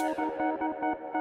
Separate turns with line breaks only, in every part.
Come on.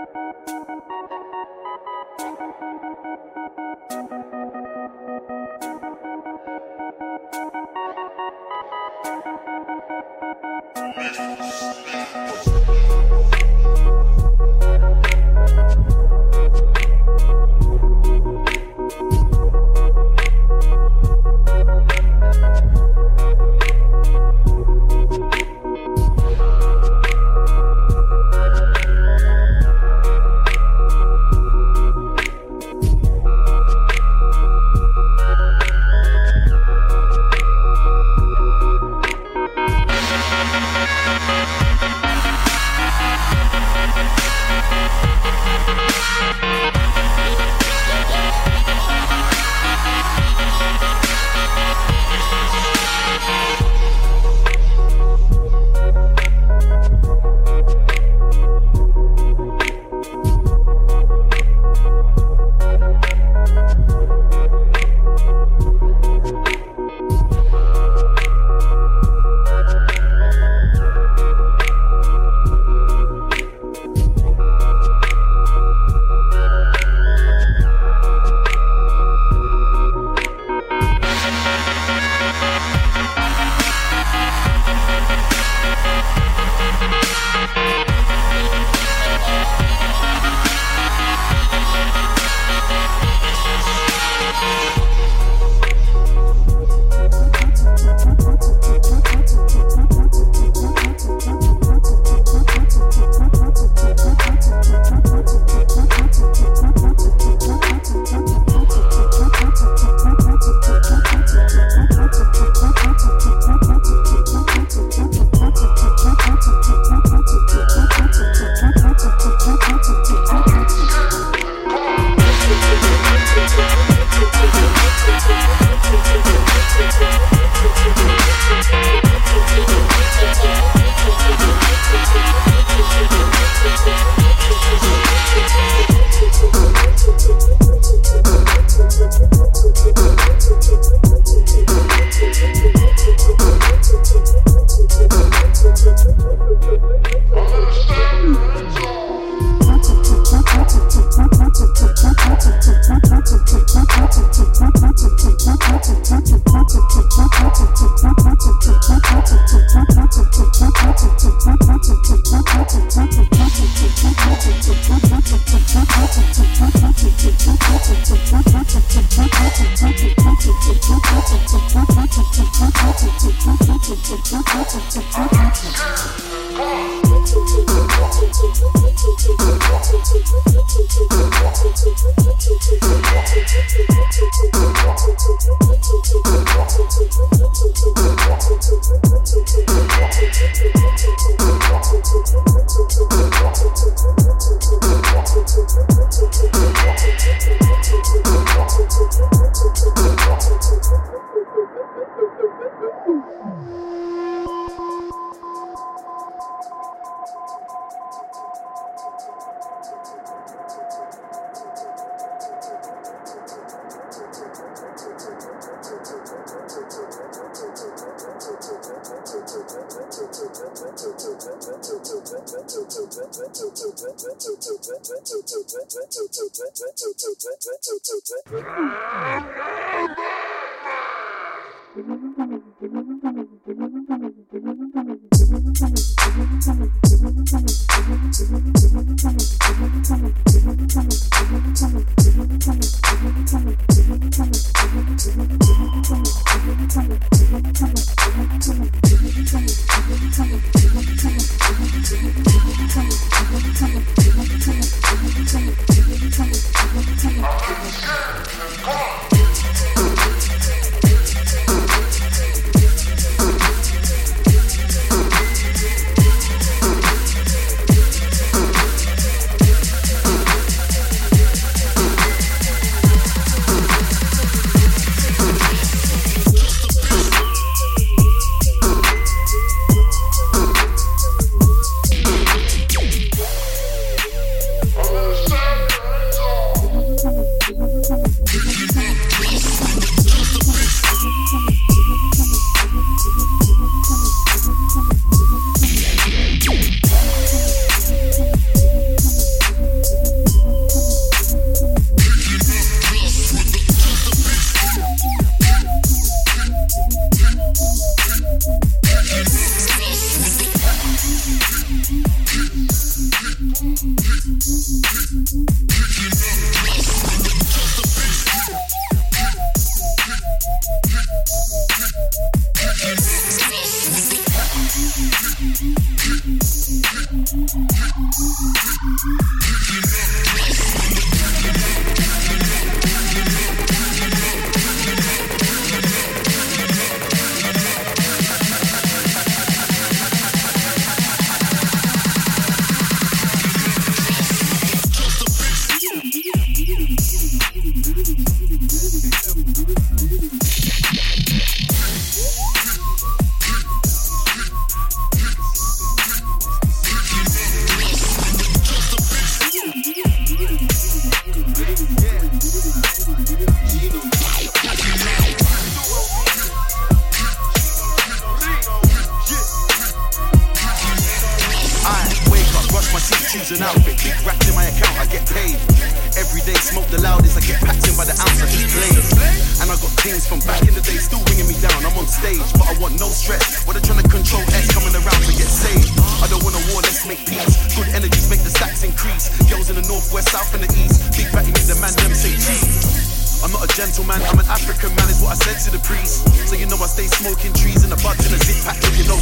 gentleman, I'm an African man, is what I said to the priest. So you know I stay smoking trees in the bud in a zip pack, looking no.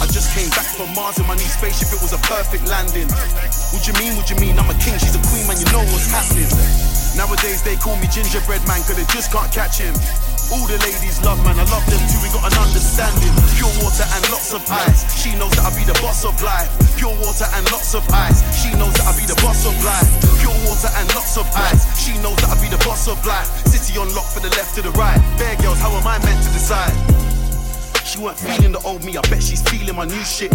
I just came back from Mars in my new spaceship, it was a perfect landing. What you mean, what you mean? I'm a king, she's a queen, man, you know what's happening. Nowadays they call me gingerbread man, cause they just can't catch him. All the ladies love, man, I love them too. We got an understanding. Pure water and lots of ice. She knows that I be the boss of life. Pure water and lots of ice. She knows that I be the boss of life. Pure water and lots of ice. She knows that I be the boss of life. City on lock for the left to the right. Bear girls, how am I meant to decide? She weren't feeling the old me, I bet she's feeling my new shit.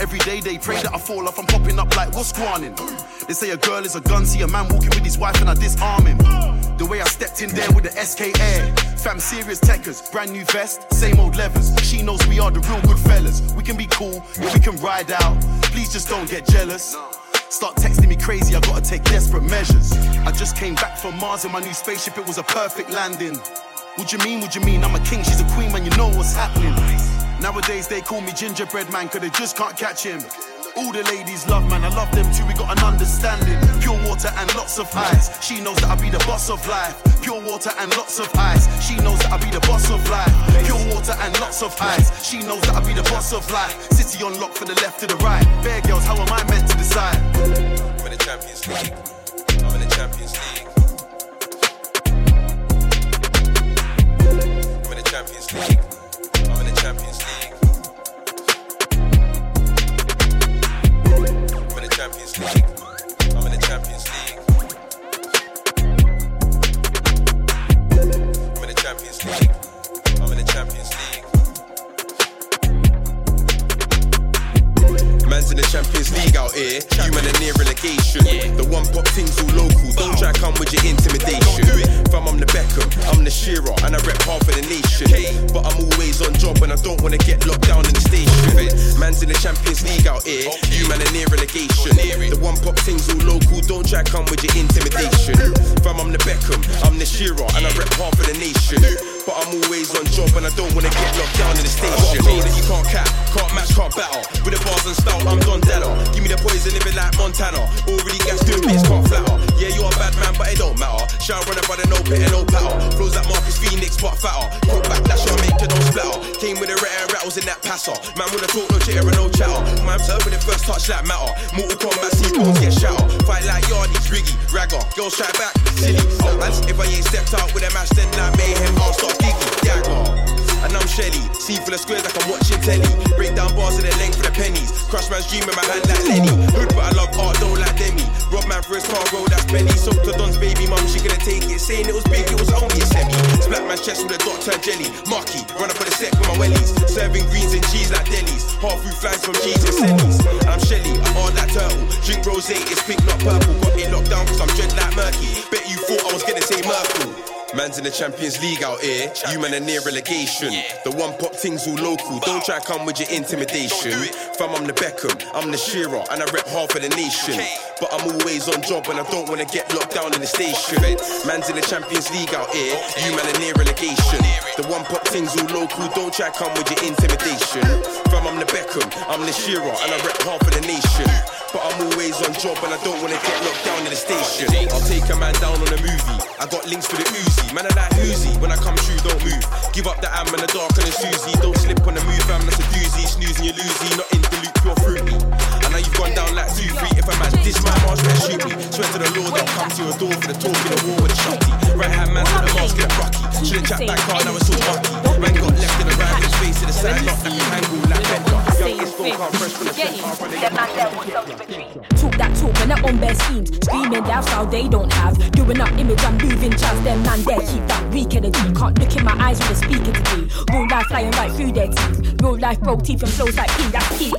Every day they pray that I fall off, I'm popping up like what's squanning. They say a girl is a gun, see a man walking with his wife and I disarm him. The way I stepped in there with the SK Air. Fam, serious techers, brand new vest, same old levers. She knows we are the real good fellas. We can be cool, yeah, we can ride out. Please just don't get jealous. Start texting me crazy, I gotta take desperate measures. I just came back from Mars in my new spaceship, it was a perfect landing. What you mean, what you mean? I'm a king, she's a queen, man, you know what's happening. Nowadays they call me gingerbread man, cause they just can't catch him. All the ladies love man, I love them too, we got an understanding. Pure water and lots of ice. She knows that I be the boss of life. Pure water and lots of ice. She knows that I be the boss of life. Pure water and lots of ice. She knows that I be the boss of life. City on lock for the left to the right. Bear girls, how am I meant to decide?
I'm in the Champions League. I'm in the Champions League. I'm in the Champions League. Here. You man are near relegation. The one pop things all local. Don't try come with your intimidation. Fam, I'm the Beckham, I'm the Shearer, and I rep half of the nation. But I'm always on job and I don't wanna get locked down in the station. Man's in the Champions League out here, you man are near relegation. The one pop things all local, don't try come with your intimidation. Fam, I'm the Beckham, I'm the Shearer, and I rep half of the nation. But I'm always on job and I don't wanna get locked down in the station. Got a that you can't cap, can't match, can't battle. With the bars and style, I'm Don Della. Give me the poison, living like Montana. Already gas doing bits, can't flatter. Yeah, you are a bad man, but it don't matter. Running by the no pit and no patter. Flows like Marcus Phoenix, but fatter. Cook back, that's your make it don't splatter. Came with a rat and rattles in that passer. Man wanna talk, no chitter and no chatter. Man serve with the first touch like matter. Mortal Kombat, see bones get shout. Fight like Yardies, Riggy, Ragger. Girls strike back, silly. And if I ain't stepped out with a match, then like mayhem, I'll start gigging. Dagger. And I'm Shelly, scene full of squares like I'm watching telly. Break down bars in the length for the pennies. Crush man's dream in my hand like Lenny. Hood, but I love art, don't like Demi. Rob man for his car, roll that's Benny. Soaked to Don's baby mum, she gonna take it. Saying it was big, it was only a semi. Splat man's chest with a dot turn jelly. Marky, run up for the set with my wellies. Serving greens and cheese like delis. Half through flies from cheese and. I'm Shelly, I hard like turtle. Drink rose, it's pink, not purple. Got it locked down cause I'm dread like murky. Bet you thought I was gonna say Merkel. Man's in the Champions League out here. You man are near relegation. The one pop things all local. Don't try come with your intimidation. Fam, I'm the Beckham, I'm the Shearer, and I rep half of the nation. But I'm always on job and I don't wanna get locked down in the station. Man's in the Champions League out here. You man are near relegation. The one pop things all local. Don't try come with your intimidation. Fam, I'm the Beckham, I'm the Shearer, and I rep half of the nation. But I'm always on job and I don't wanna get locked down in the station. I'll take a man down on a movie. I got links for the Uzi. Man, I like Uzi. When I come through, don't move. Give up the am and the dark and the Susie. Don't slip on the move, fam. That's a doozy. Snoozing, you losey. Not in the loop, you're fruity. I know you've gone down like two, three. If a man dish my marsh, man, shoot me. Swear to the Lord, I'll come to your door for the talk in the war with shotty. Right hand man to the mask, get rocky. Shouldn't chat that car, now it's all bucky. Man got left in the rival's face to the side, not like a tangle, like Bender. Youngest go come fresh from the center.
Talk that talk and their own bare schemes. Screaming lifestyle they don't have. Doing up image and moving jazz. Them man there keep that weak energy. Can't look in my eyes when they're speaking to me. Real life flying right through their teeth. Real life broke teeth and flows like pee. That's pee.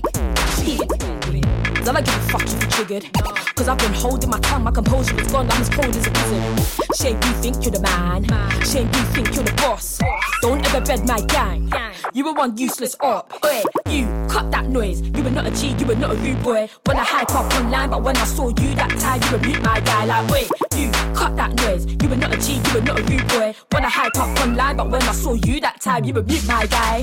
Pee. I don't give a fuck if you triggered. Cause I've been holding my tongue, my composure is gone, I'm as cold as a prison. Shame you think you're the man. Shame you think you're the boss. Don't ever bed my gang. You were one useless op. Oi, you cut that noise. You were not a G, you were not a rude boy. When I hype up online, but when I saw you that time, you were mute my guy. Like, wait, you cut that noise. You were not a G, you were not a rude boy. When I hype up online, but when I saw you that time, you were mute my guy.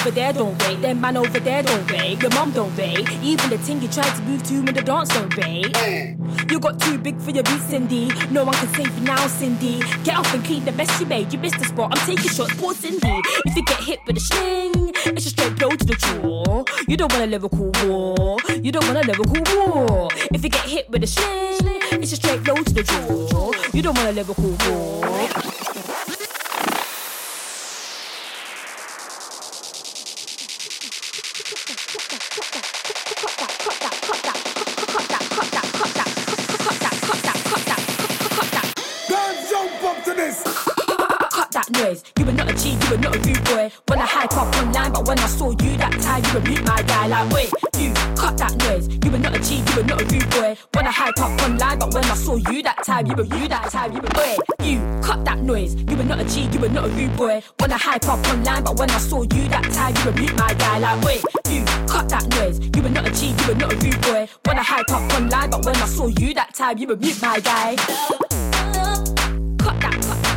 Over there don't wait. them man over there don't wait. your mum don't wait. even the thing you tried to move to in the dance don't rate. You got too big for your beat, Cindy. No one can save you now, Cindy. Get off and clean the best you made. You missed the spot. I'm taking shots, poor Cindy. If you get hit with a sling, it's a straight blow to the jaw. You don't want a lyrical war. You don't want a lyrical war. If you get hit with a sling, it's a straight blow to the jaw. You don't want a lyrical war. Noise. You were not a G, you were not a rude boy. When I hype up online, but when I saw you that time, you were mute my guy. Like, wait, you cut that noise. You were not a G, you were not a rude boy. When I hype up online, but when I saw you that time, you were you that time, you were wait, you cut that noise. You were not a G, you were not a rude boy. When I hype up online, but when I saw you that time, you were mute my guy. Like, wait, you cut that noise. You were not a G, you were not a rude boy. When I hype up online, but when I saw you that time, you were mute my guy. Cut that, cut that,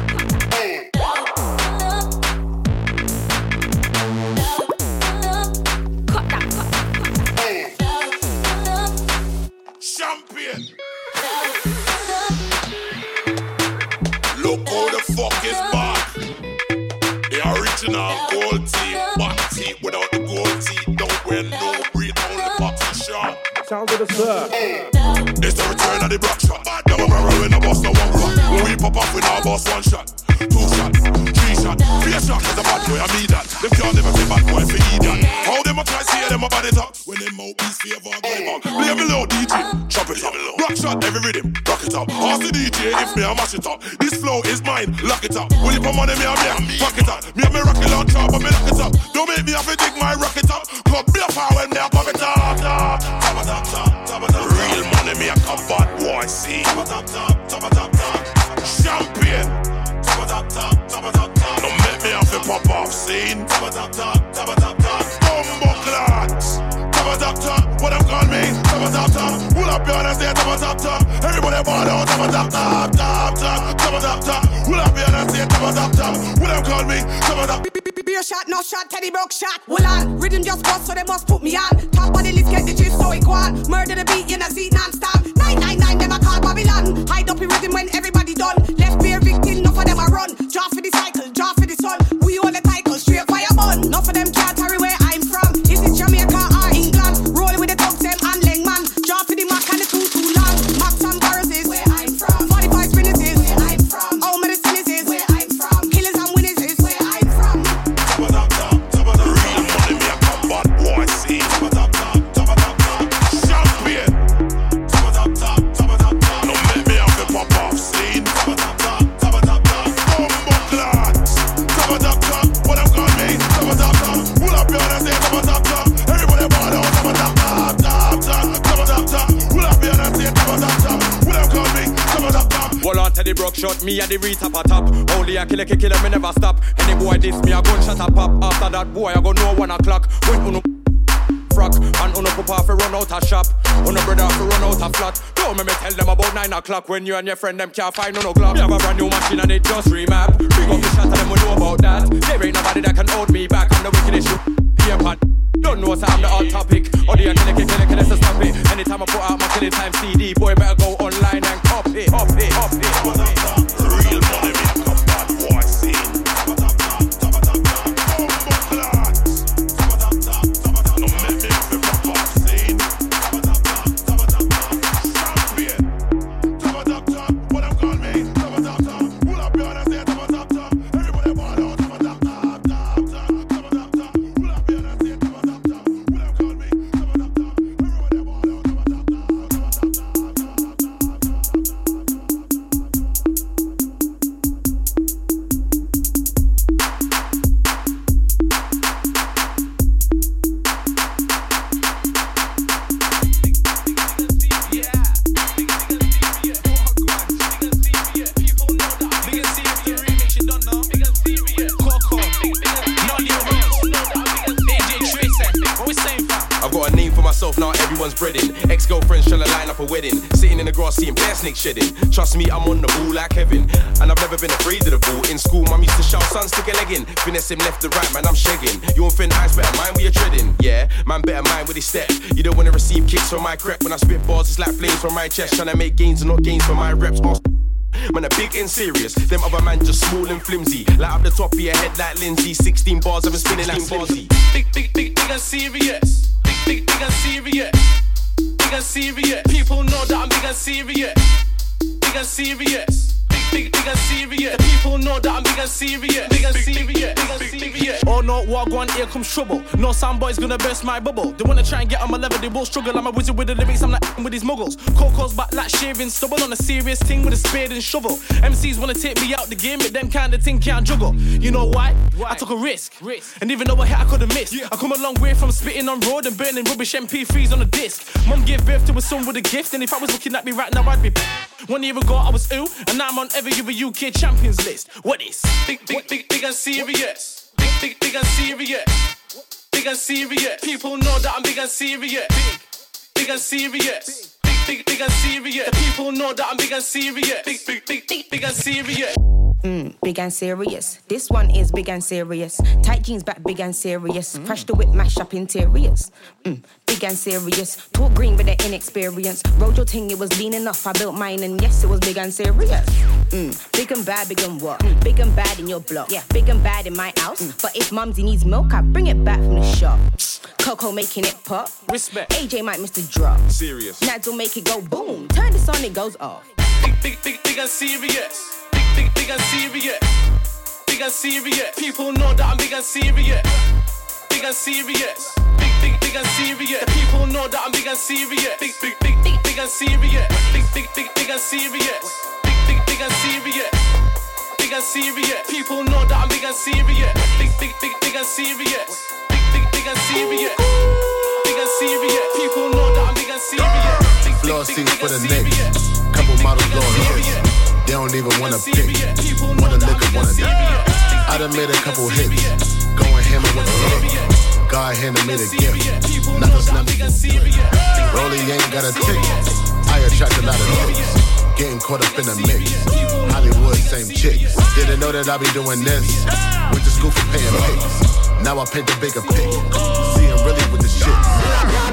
me,
I gunshot a pop. After that boy, I go know one o'clock. When uno frock and uno pop off run out of shop. Uno brother fi run out of flat. Don't make me tell them about nine o'clock when you and your friend them can't find no club. We have a brand new machine and it just remap. Big up the shot and them we know about that. There ain't nobody that can hold me back. I'm the wickedest shit. Here, pan. Don't know so I'm the hot topic. Or the kill it, kill it, kill it, so stop it. Anytime I put out my killing time CD, boy better go online and copy, copy, copy.
Real
snake shedding. Trust me, I'm on the ball like Kevin. And I've never been afraid of the ball. In school, mum used to shout, son, stick a leg in. Finesse him left to right, man, I'm shagging. You on thin ice, better mind where you're treading. Yeah, man, better mind where they step. You don't wanna receive kicks from my crep. When I spit bars, it's like flames from my chest. Trying to make gains and not gains for my reps. Man, a big and serious. Them other man just small and flimsy. Light up the top of your head like Lindsay. 16 bars of a spinning like flimsy.
Big, big, big, big and serious. Big, big, big and serious. Big and serious. People know that I'm big and serious. Big and serious. Big, big, and serious. The people know that I'm big and serious. Big and serious. Big and serious. Oh no, what one here comes trouble. No sound boy's gonna burst my bubble. They wanna try and get on my level, they will struggle. I'm a wizard with the lyrics, I'm like with these muggles. Coco's back like shaving stubble on a serious thing with a spade and shovel. MCs wanna take me out the game, but them kind of thing can't juggle. You know why? I took a risk. And even though I hit, I could've missed. I come a long way from spitting on road and burning rubbish MP3s on a disc. Mum gave birth to a son with a gift, and if I was looking at me right now, I'd be. One year ago, I was ill, and now I'm on every UK champions list. What is? Big, big, big, big and serious. Big, big, big and serious. Big and serious. People know that I'm big and serious. Big, big and serious. Big, big, big and serious. The people know that I'm big and serious. Big, big, big, big, big and serious.
Big and serious. This one is big and serious. Tight jeans back, big and serious. Crash the whip, mash up interiors. Mm, big and serious. Talk green with the inexperience. Rode your ting, it was lean enough. I built mine, and yes, it was big and serious. Mm, big and bad, big and what? Big and bad in your block. Yeah, big and bad in my house. But if mumsy needs milk, I bring it back from the shop. Coco making it pop.
Respect.
AJ might miss the drop.
Serious.
Nads will make it go boom. Turn this on, it goes off.
Big, big, big, big and serious. Big, big, big and serious. Big and serious. People know that I'm big and serious. Big and serious. Big, big, big and serious. The people know that I'm big and serious. Big, big, big, big, big and serious. Big, big, big, big and serious. Big, big, big and serious. Big and serious. People know that I'm big and serious. Big, big, big, big and serious. Big, big, big and serious. Big and serious. People know that I'm big and serious.
Floor seats for the
serious.
Couple models
Big and
blowing hits.
serious.
They don't even wanna pick. Wanna lick or wanna dip. I done made a couple hits. Going hammer with the lick. God handed me the gift. Nothing's never Rolly ain't got a tick. I attract a lot of licks. Getting caught up in the mix. Hollywood, same chicks. Didn't know that I be doing this. Went to school for paying pics. Now I paint the bigger pic. Seeing really with the shit.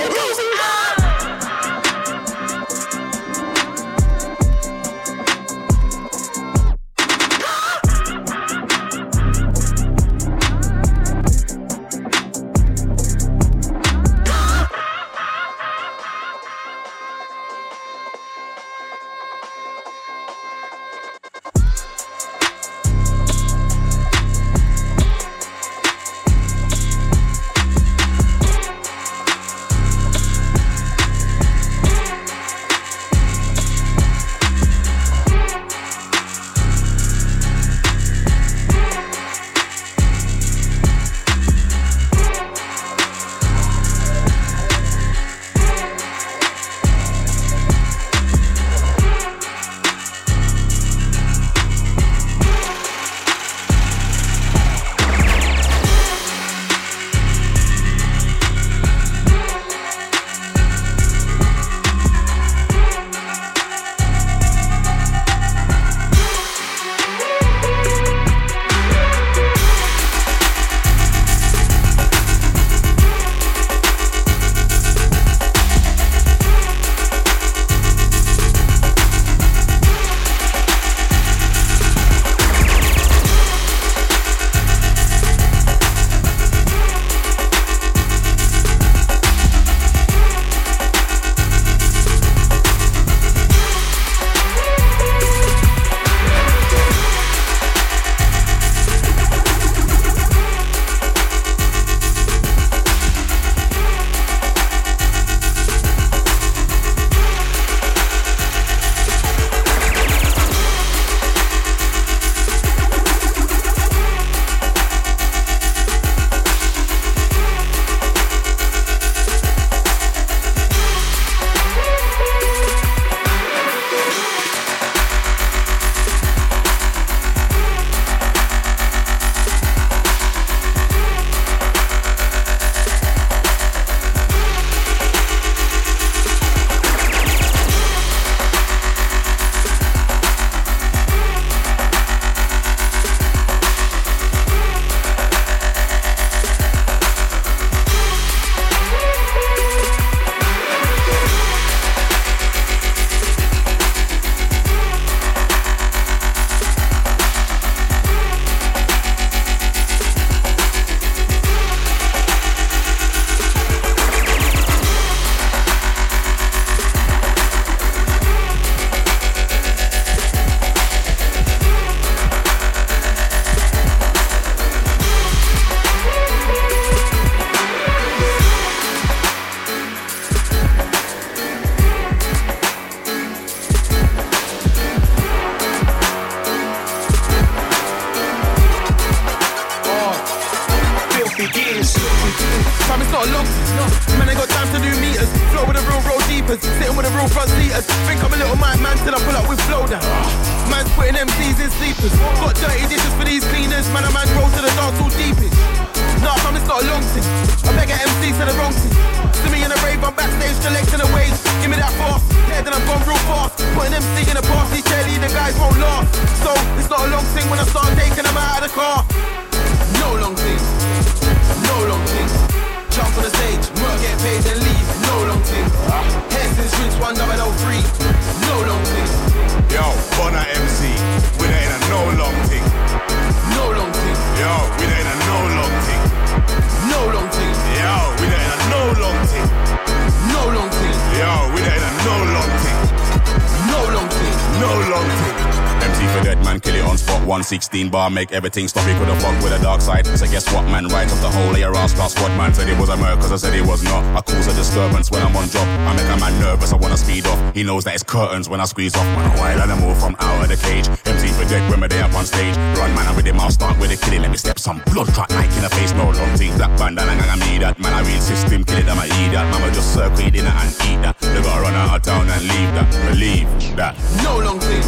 16 bar make everything stop. He could've fucked with the dark side. So guess what, man? Right off the whole layer ass class. What man said it was a murder, cause I said it was not. I cause a disturbance when I'm on drop. I make a man nervous, I wanna speed off. He knows that it's curtains when I squeeze off. Man, a wild animal from out of the cage. MC dead when they up on stage. Run, man, I'm with him, I'll start with a killing. Let me step some blood clot like in the face. No long thing, black bandana, I me that. Man, I real system, kill it, I'ma eat that. Mama just circle it in and eat that. They gotta run out of town and leave that. Believe that.
No long thing.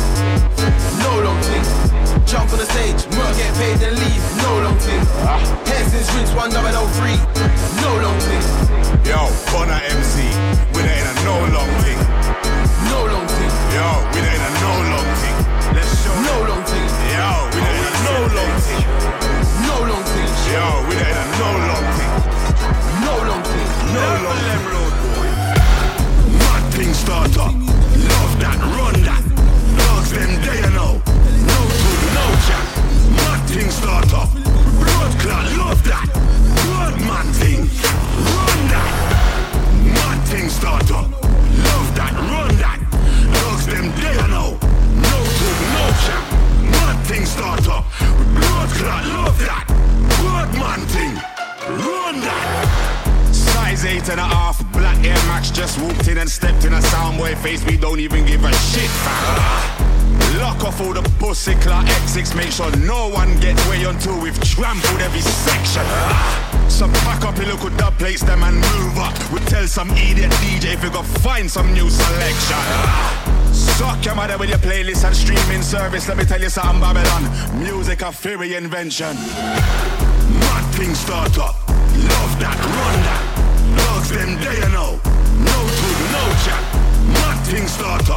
No long thing. Jump on the stage, work, get paid, then leave. No long thing. Since Rinse 1003. No long thing.
Yo, Bonner MC, we ain't a no long thing.
No long thing.
Yo, we ain't a no long thing. Let's show
No long thing.
Yo, we ain't a no long thing.
No long thing.
Yo, we ain't a no long thing.
No long thing.
No long thing. Mad thing starter. Love that, run Blood clot, love that. Blood man thing. Run that. Mad thing starter. Love that, run that. Dogs them day you know. No good, no chat. Mad thing starter. Clot, love that. Blood man thing. Run that. Size eight and a half, black Air Max just walked in and stepped in a soundboy face. We don't even give a shit, fam. Lock off all the pussy clock X6, make sure no one gets way until we've trampled every section. Ah! So pack up your local dub plates, them and move up. We tell some idiot DJ if you go find some new selection. Ah! Suck your mother with your playlist and streaming service. Let me tell you something, Babylon. Music a fairy invention. Mad thing starter. Love that, run that. Dogs them day know. No good, no chat. Mad thing starter. Blood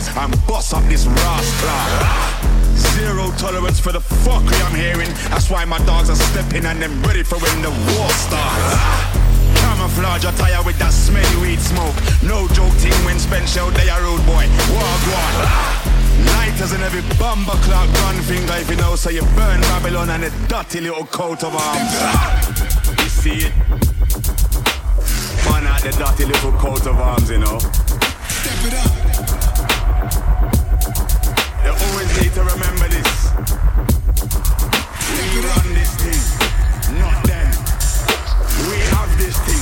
savages and boss up this rascal. Zero tolerance for the fuckery I'm hearing. That's why my dogs are stepping and them ready for when the war starts. Camouflage attire with that smelly weed smoke. No joke team when spent shell they are rude boy. War one. Lighters in every bumper clock gun finger if you know so you burn Babylon and a dirty little coat of arms. You see it? Man out the dirty little coat of arms, you know. Step it up. Need to remember this. We run this thing, not them. We have this thing,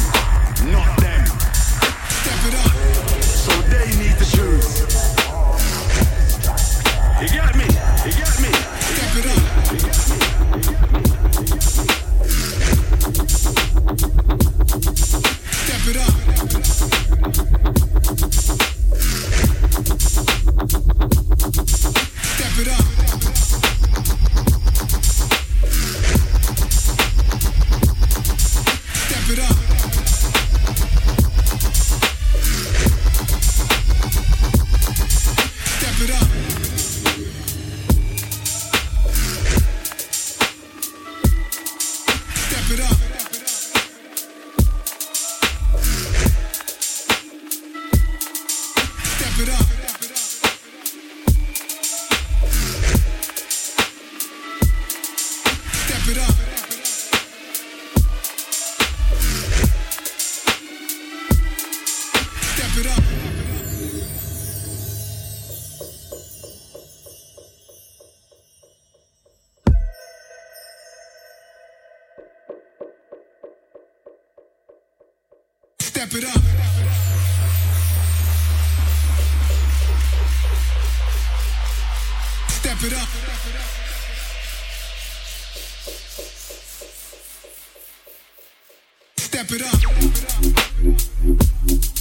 Step it up. Step it up. Step it up.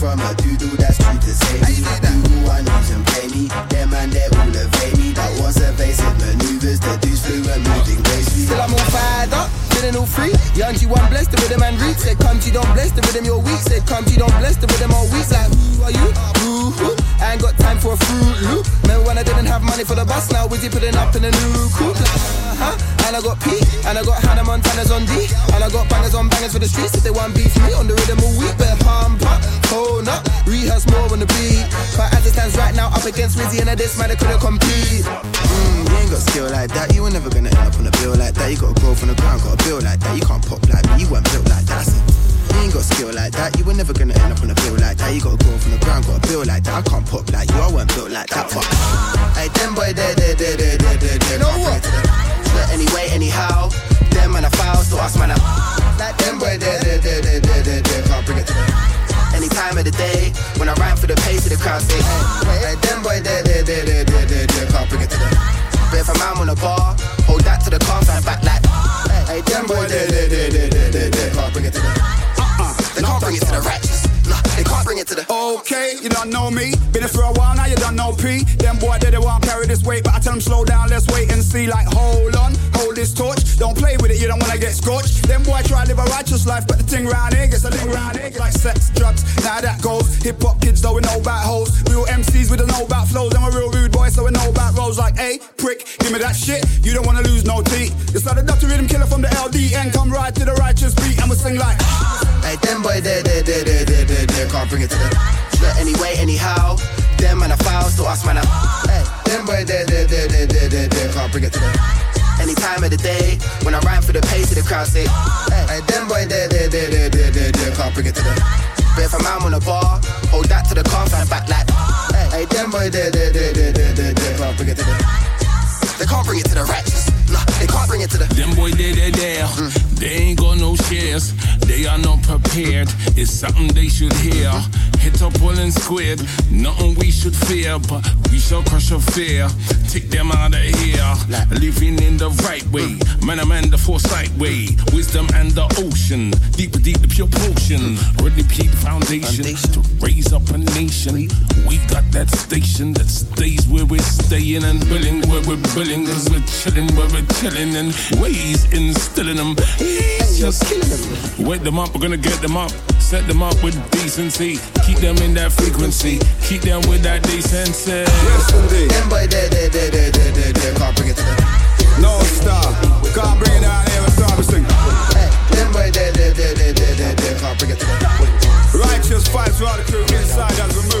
That's true to say me. Who I use and pay me. Them man, they're all evade me. That was evasive maneuvers. The dudes fluent, moving gracefully.
Still I'm all fired up, feeling all free. Young G1 blessed the rhythm and reach. Said come G don't bless the rhythm, you're weak. Said come G don't bless the rhythm all week. Like who are you? Who? who? I ain't got time for a fruit loop. Remember when I didn't have money for the bus? Now we Wizzy putting up in a new coupe. Uh-huh. And I got P, and I got Hannah Montana's on D, and I got bangers on bangers for the streets. If they want beef me on the rhythm all week, better pump up, hold up, rehearse more on the beat. But as it stands right now, up against Wizzy and this man, I couldn't compete.
Mm, you ain't got skill like that. You were never gonna end up on a bill like that. You gotta grow from the ground, gotta build like that. You can't pop like me, you weren't built like that. You ain't got skill like that. You were never gonna end up on a bill like that. You gotta grow from the ground, gotta build like that. I can't pop like you, I weren't built like that. Fuck. Hey, them boy, they, they, they, they, they, they, they. Know what? But anyway, anyhow, them man a foul, so us man a like them boy, they, they, they, they, they, they, they. Can't bring it to them. Any time of the day, when I rhyme for the pace of the crowd, say, hey, hey, them boy, they, they, they, they, they, they, they. Can't bring it to them. But if a man on a bar, hold that to the car, and back like, hey, them boy, they, they, they, they, they, they, they. Can't bring it to them. They can't bring it to the righteous. Nah, they can't bring it to the.
Okay, you don't know me. Been it for a while now, you don't know P. Them boy, they, they won't carry this weight, but I tell them slow down, let's wait and see. Like, hold on, hold this torch. Don't play with it, you don't wanna get scorched. Them boy try to live a righteous life, but the thing round here gets a thing round here. Like sex, drugs, now that goes. Hip hop kids, though, we know about hoes. Real MCs, we don't know about flows. I'm a real rude boy, so we know about roles. Like, hey, prick, give me that shit. You don't wanna lose no teeth. It's like the Dr. Rhythm Killer from the LDN. Come right to the righteous beat, and we sing like.
Hey, them boy, they, they, they, they, they, they, they can't bring it to them. But anyway, anyhow, them man a foul, so us man a. Hey, them boy, they, they, they, they, they, they, they can't bring it to them. Any time of the day, when I rhyme for the pace of the crowd, say, hey, them boy, they, they, they, they, they, they, they can't bring it to them. But if a man on a bar, hold that to the car and back like, hey, them boy, they, they, they, they, they, they, they can't bring it to them. They can't bring it to the righteous. Nah, they can't bring it to the.
Them boy, they, they, there. Mm. They ain't got no shares. They are not prepared. It's something they should hear. Hit up all and squared. Nothing we should fear, but we shall crush a fear. Take them out of here. Living in the right way. Man, a man, the foresight way. Wisdom and the ocean. Deeper, deep, the pure potion. Ready, keep the foundation to raise up a nation. We got that station that stays where we're staying and billing where we're billing. Cause we're chilling where we're chilling and ways instilling them. He's just killing them. Wake them up, we're gonna get them up. Set them up with decency. Keep them in that frequency. Keep them with that decency.
Yes, indeed.
Them boy, they, they, they, they, they, they, they can't bring it to them.
No star. Can't bring it down here, let's start to sing.
Hey, them boy, they, they, they, they, they, they, they can't bring it to them.
Righteous vibes for all the crew inside as we move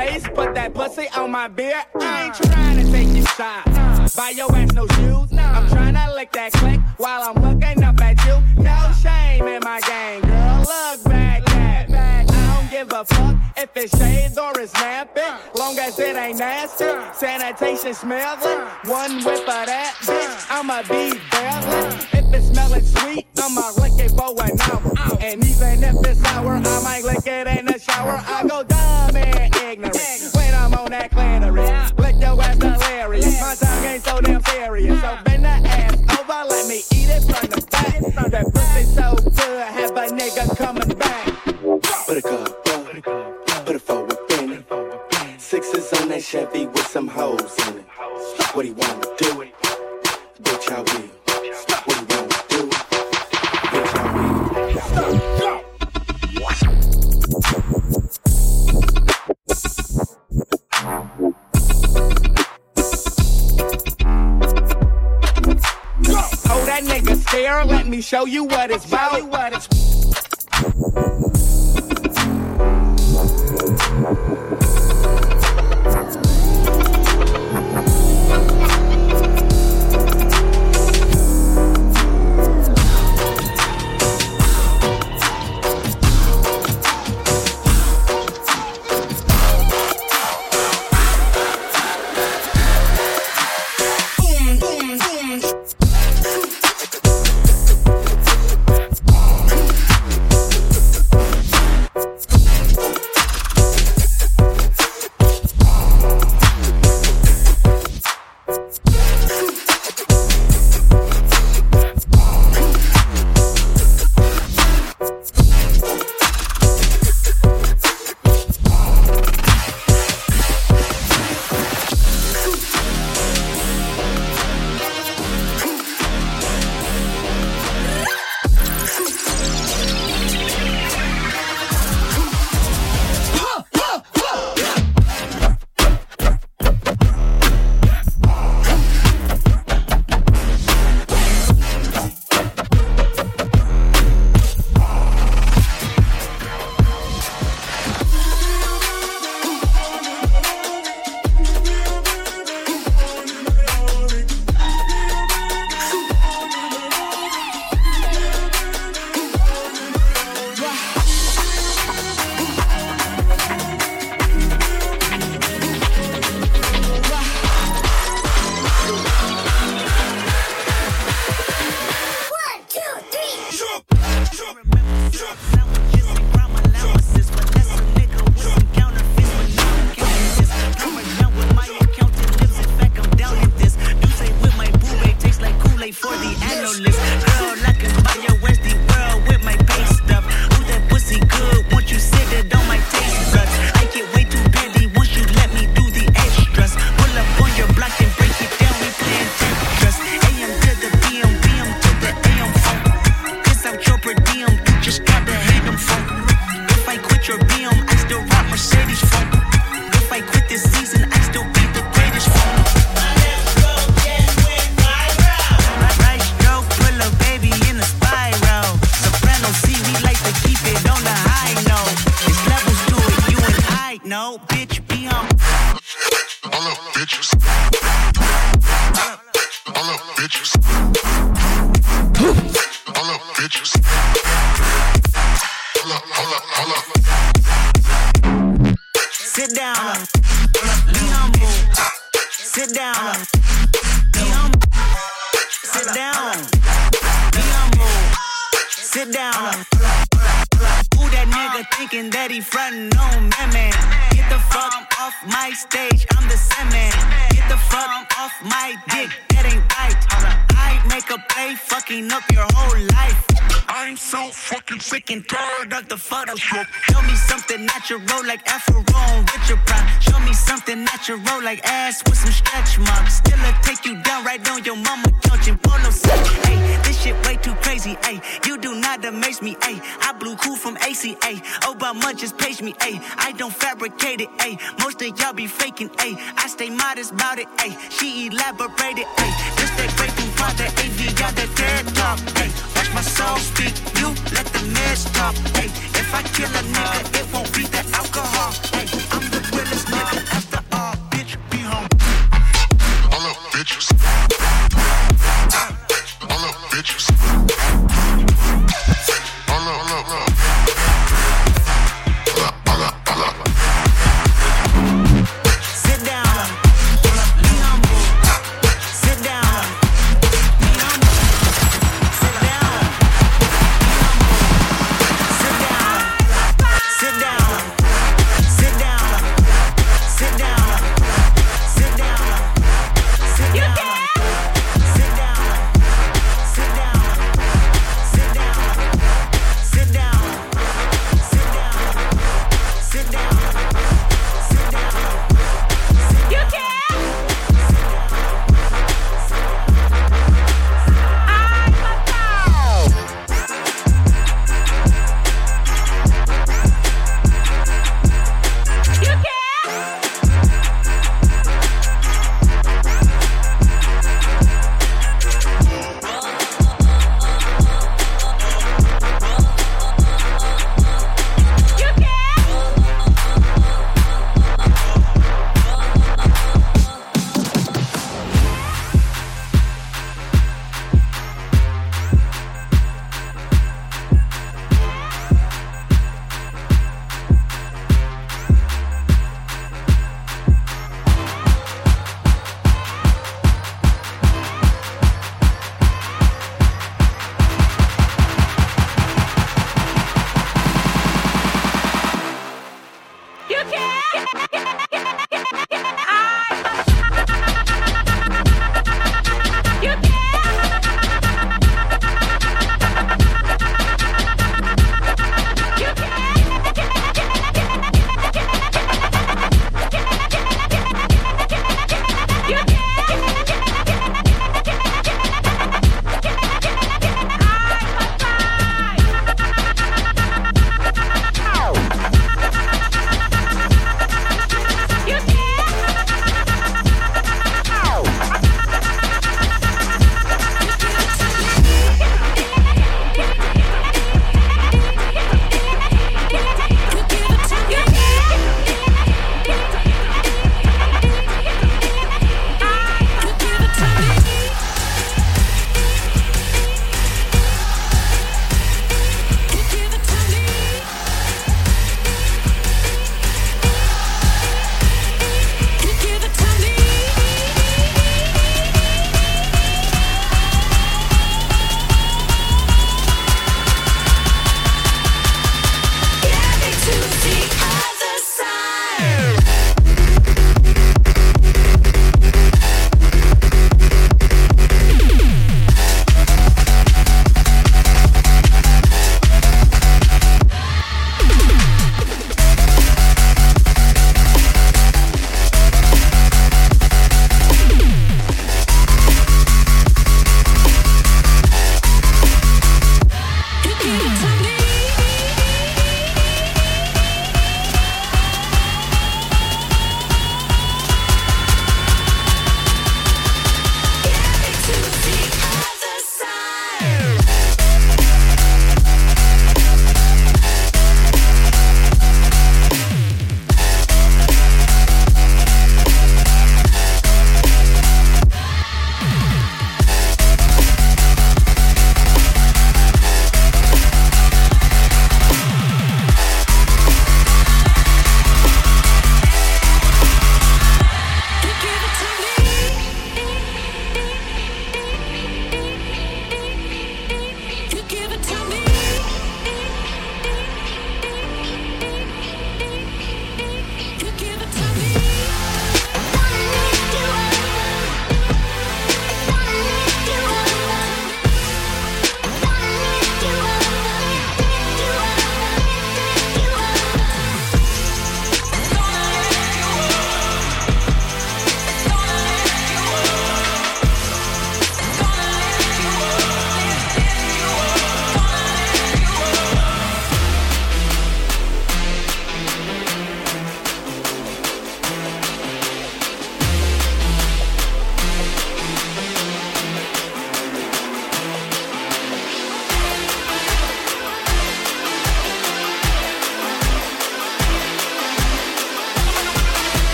face. Put that pussy on my beard. I ain't trying to take you shots. Buy your ass no shoes. I'm trying to lick that click while I'm looking up at you. No shame in my game, girl. Look back at me. I don't give a fuck if it's shades or it's napping. Long as it ain't nasty. Sanitation smells it. One whiff of that bitch. I'ma be bailing. If it's smelling sweet, I'ma lick it for an hour. And even if it's sour, I might lick it in the shower. I go dumb and ignorant when I'm on that clitoris. Lick your ass delirious. My tongue ain't so damn serious. So bend that ass over, let me eat it from the back. That pussy so good, have a nigga coming you what it's about.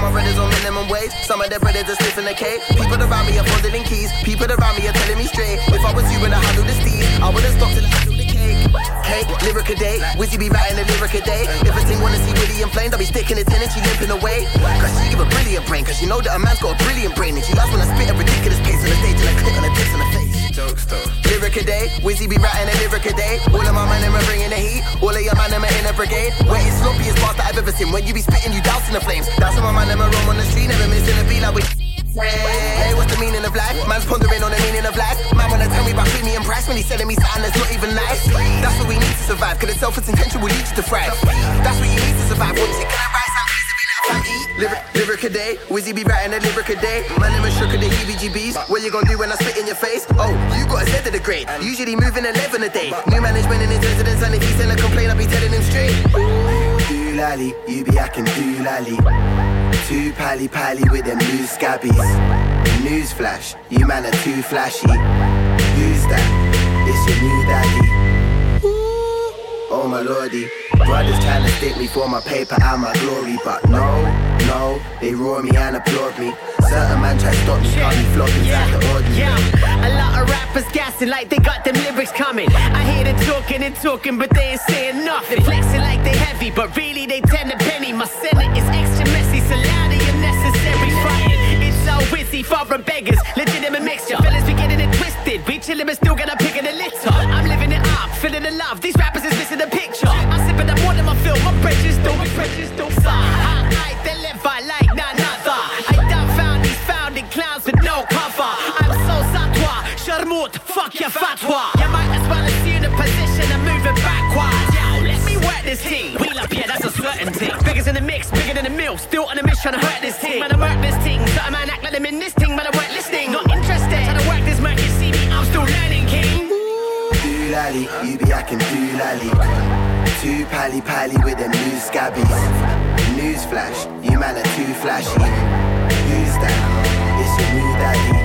Of my
brothers on minimum wage, some of their brothers are sniffing the K. People around me are fondling keys, people around me are telling me straight. If I was you and I handled the steed, I would've stopped to I handled the cake. Cake, lyric a day, Wizzy be writing a lyric a day. If a team wanna see Willie inflamed, I'll be sticking it in and she limping away. Cause she give a brilliant brain, cause she know that a man's got a brilliant brain. And she loves when I spit a ridiculous pace on the stage and I click on the dicks on the face. Jokes though. Lyric a day, Wizzy be writing a lyric a day. All of my man are bringing the heat, all of your man are in a brigade. Where it's sloppy as fast that I've ever seen. When you be spitting, you dousing the flames. That's how my man them a roam on the street, never missing a beat like we. Hey, what's the meaning of life? Man's pondering on the meaning of life. Man wanna tell me about premium price when he's selling me something that's not even nice. That's what we need to survive, cause the selfish intention will lead you to thrive. That's what you need to survive. Once you can rise, Lyric, lyric a day, Wizzy be writing a lyric a day. My name is shook of the EBGBs. What you gonna do when I spit in your face? Oh, you got a set of the grade. Usually moving 11 a day. New management in his residence, and if he send a complaint, I'll be telling him straight. Doolally, you be acting doolally. Too pally pally with them new scabbies. News flash, you man are too flashy. Who's that? It's your new daddy. Oh my lordy. Brothers trying to stick me for my paper and my glory, but no, no, they roar me and applaud me. Certain man try to stop me, can't be flopping yeah, the ordinary.
Yeah, a lot of rappers gassing like they got them lyrics coming. I hear them talking and talking, but they ain't saying nothing. They flexing like they heavy, but really they tend to penny. My senate is extra messy, so loud and unnecessary fighting. It's so wizzy, far from beggars, legitimate mixture. Fellas be getting it twisted, we chillin' but still got a pick of the litter. I'm living it up, feeling the love. These rappers I'm sipping up more than my film, my bridges don't be bridges don't I, I deliver like none other. I done found these founding clowns with no cover. I'm so satwa, sharmut, fuck your fatwa. You might as well assume the position move it backwards. Yo, let me work this team. Wheel up, yeah, that's a certainty. Biggest in the mix, bigger than the mill. Still on a mission trying to hurt this team. Man, I work this team. So a man act like them in this thing, but I weren't listening. Not interested. Trying to work this man, you see me, I'm still learning, king.
Doolally, you be acting doolally. Too pally pally with them new scabbies. News flash, you man are too flashy. Who's that? It's your new daddy.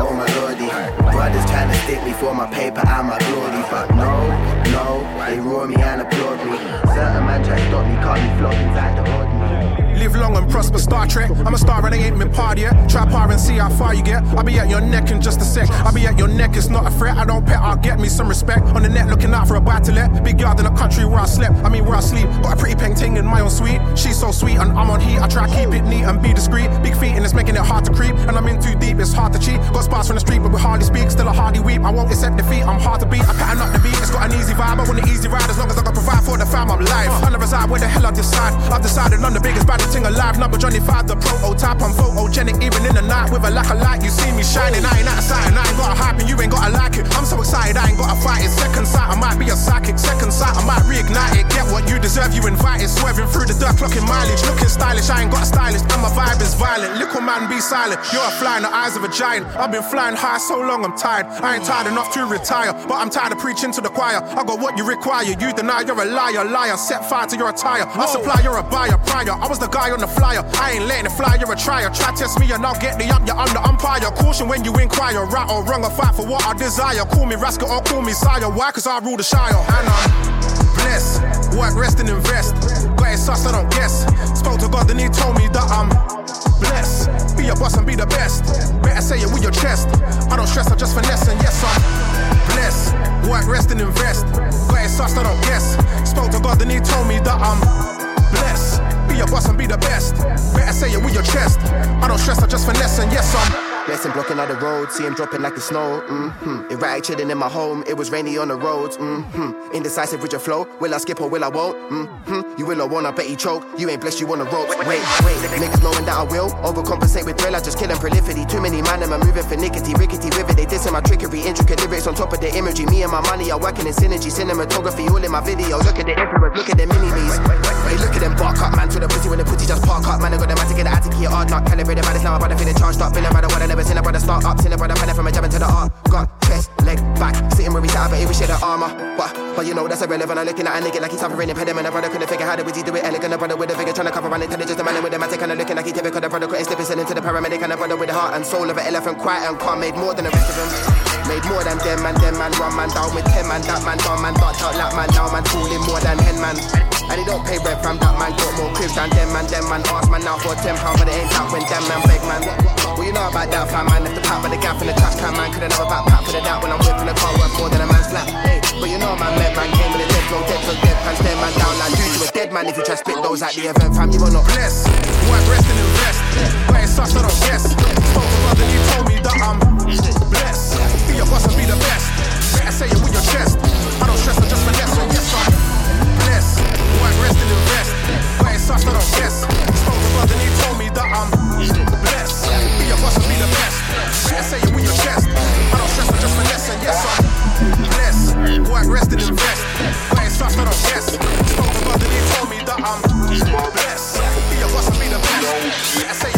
Oh my lordy, brothers trying to stick me for my paper and my glory, but no, no, they roar me and applaud me. Certain man try to stop me, can't be flopped inside the ordinary.
Live long and prosper, Star Trek. I'm a star and I ain't been part yet. Try par and see how far you get. I'll be at your neck in just a sec. I'll be at your neck, it's not a threat. I don't pet, I'll get me some respect. On the net, looking out for a buy to let. Big yard in the country where I slept. I mean, where I sleep. Got a pretty painting in my own suite. She's so sweet and I'm on heat. I try to keep it neat and be discreet. Big feet and it's making it hard to creep. And I'm in too deep, it's hard to cheat. Got spots from the street, but we hardly speak. Still a hardy weep. I won't accept defeat. I'm hard to beat. I pattern up the beat. It's got an easy vibe. I want an easy ride as long as I can provide for the fam. I'm live. I never reside where the hell I decide. I've decided on the biggest baddest thing alive. Number Johnny 5, the prototype. I'm photogenic even in the night with a lack of light. You see me shining. I ain't outside and I ain't got a hype and you ain't gotta like it. I'm so excited. I ain't gotta fight it. Second sight, I might be a psychic. Second sight, I might reignite it. Get what you deserve. You invited. Swerving through the dirt, clocking mileage. Looking stylish. I ain't got a stylist. And my vibe is violent. Little man, be silent. You're a fly in the eyes of a giant. I've been flying high so long, I'm tired. I ain't tired enough to retire, but I'm tired of preaching to the choir. I got what you require. You deny you're a liar, liar. Set fire to your attire. I supply, you're a buyer, prior. I was the guy on the flyer. I ain't letting it fly, you're a trier. Try test me and I'll get the up, you're under umpire. Caution when you inquire. Right or wrong, I fight for what I desire. Call me rascal or call me sire. Why? Cause I rule the shire. And I'm blessed. Work, rest, and invest. Got it sus, I don't guess. Spoke to God, then he told me that I'm blessed. Be a boss and be the best. Better say it with your chest. I don't stress, I just finesse, and yes, I'm blessed. Work, rest, and invest. Got it sus, I don't guess. Spoke to God, then he told me that I'm. Be a boss and be the best. Better say it with your chest. I don't stress, I just finesse, and yes, I'm.
Blessing blocking out the road, see him dropping like the snow. Mm-hmm. Erratic chilling in my home, it was rainy on the roads. Mm-hmm. Indecisive with your flow, will I skip or will I won't? Mm-hmm. You will or won't, I bet you choke. You ain't blessed, you on the rope. Wait, wait, niggas knowing that I will. Overcompensate with thrill, I just kill prolificity. Too many man, I'm moving for nickety, rickety rivet. They dissing my trickery, intricate lyrics on top of the imagery. Me and my money are working in synergy, cinematography, all in my video. Look at the influence, look at the mini me's. Look at them bark up, man. To the pussy when the pussy just park up, man. I got the magic in the attic, here, hard knock. Calibrated, man. It's now about to feeling charged up. Feeling about what I never seen a brother start up. Seen a brother penny from a jamming to the art. Got chest, leg, back. Sitting where we sat, but we share the armor. But, but you know, that's irrelevant. I'm looking at a nigga like he's suffering impediment. A brother couldn't figure how the he do it elegant. A brother with a figure trying to cover on intelligence. A man with a matic and looking like he typical. The brother couldn't slip his into the paramedic. And a brother with the heart and soul of an elephant. Quiet and calm, made more than the rest of them. Made more than them man, them man, one man down with ten man, that man, down man, dot out that man, now man, fooling more than ten man. And he don't pay rent from that man, got more cribs than them man, them man, ask man now for ten pound, but it ain't that when them man beg man. Well, you know about that fam man, left the pack by the gap in the trash can man, couldn't have a backpack for the doubt when I'm whipping the car worth more than a man's flat. But you know my man, man came with a dead flow, dead flow, dead pants, dead man down like due to a dead man. If you try spit those at the event, fam, you will not bless.
One rest and invest, but it's such I don't guess. Spoke to brother, he told me that I'm blessed. Be your boss and be the best. Better say it with your chest. Rest and invest, it's such I don't guess. Spoke to brother, he told me that I'm blessed. Be your boss and be the best. Better say it with your chest. I don't stress, I just finesse, and yes, I'm blessed. One rest and invest, it's such I don't guess. Spoke to brother, he told me that I'm blessed. Be your boss and be the best. Better say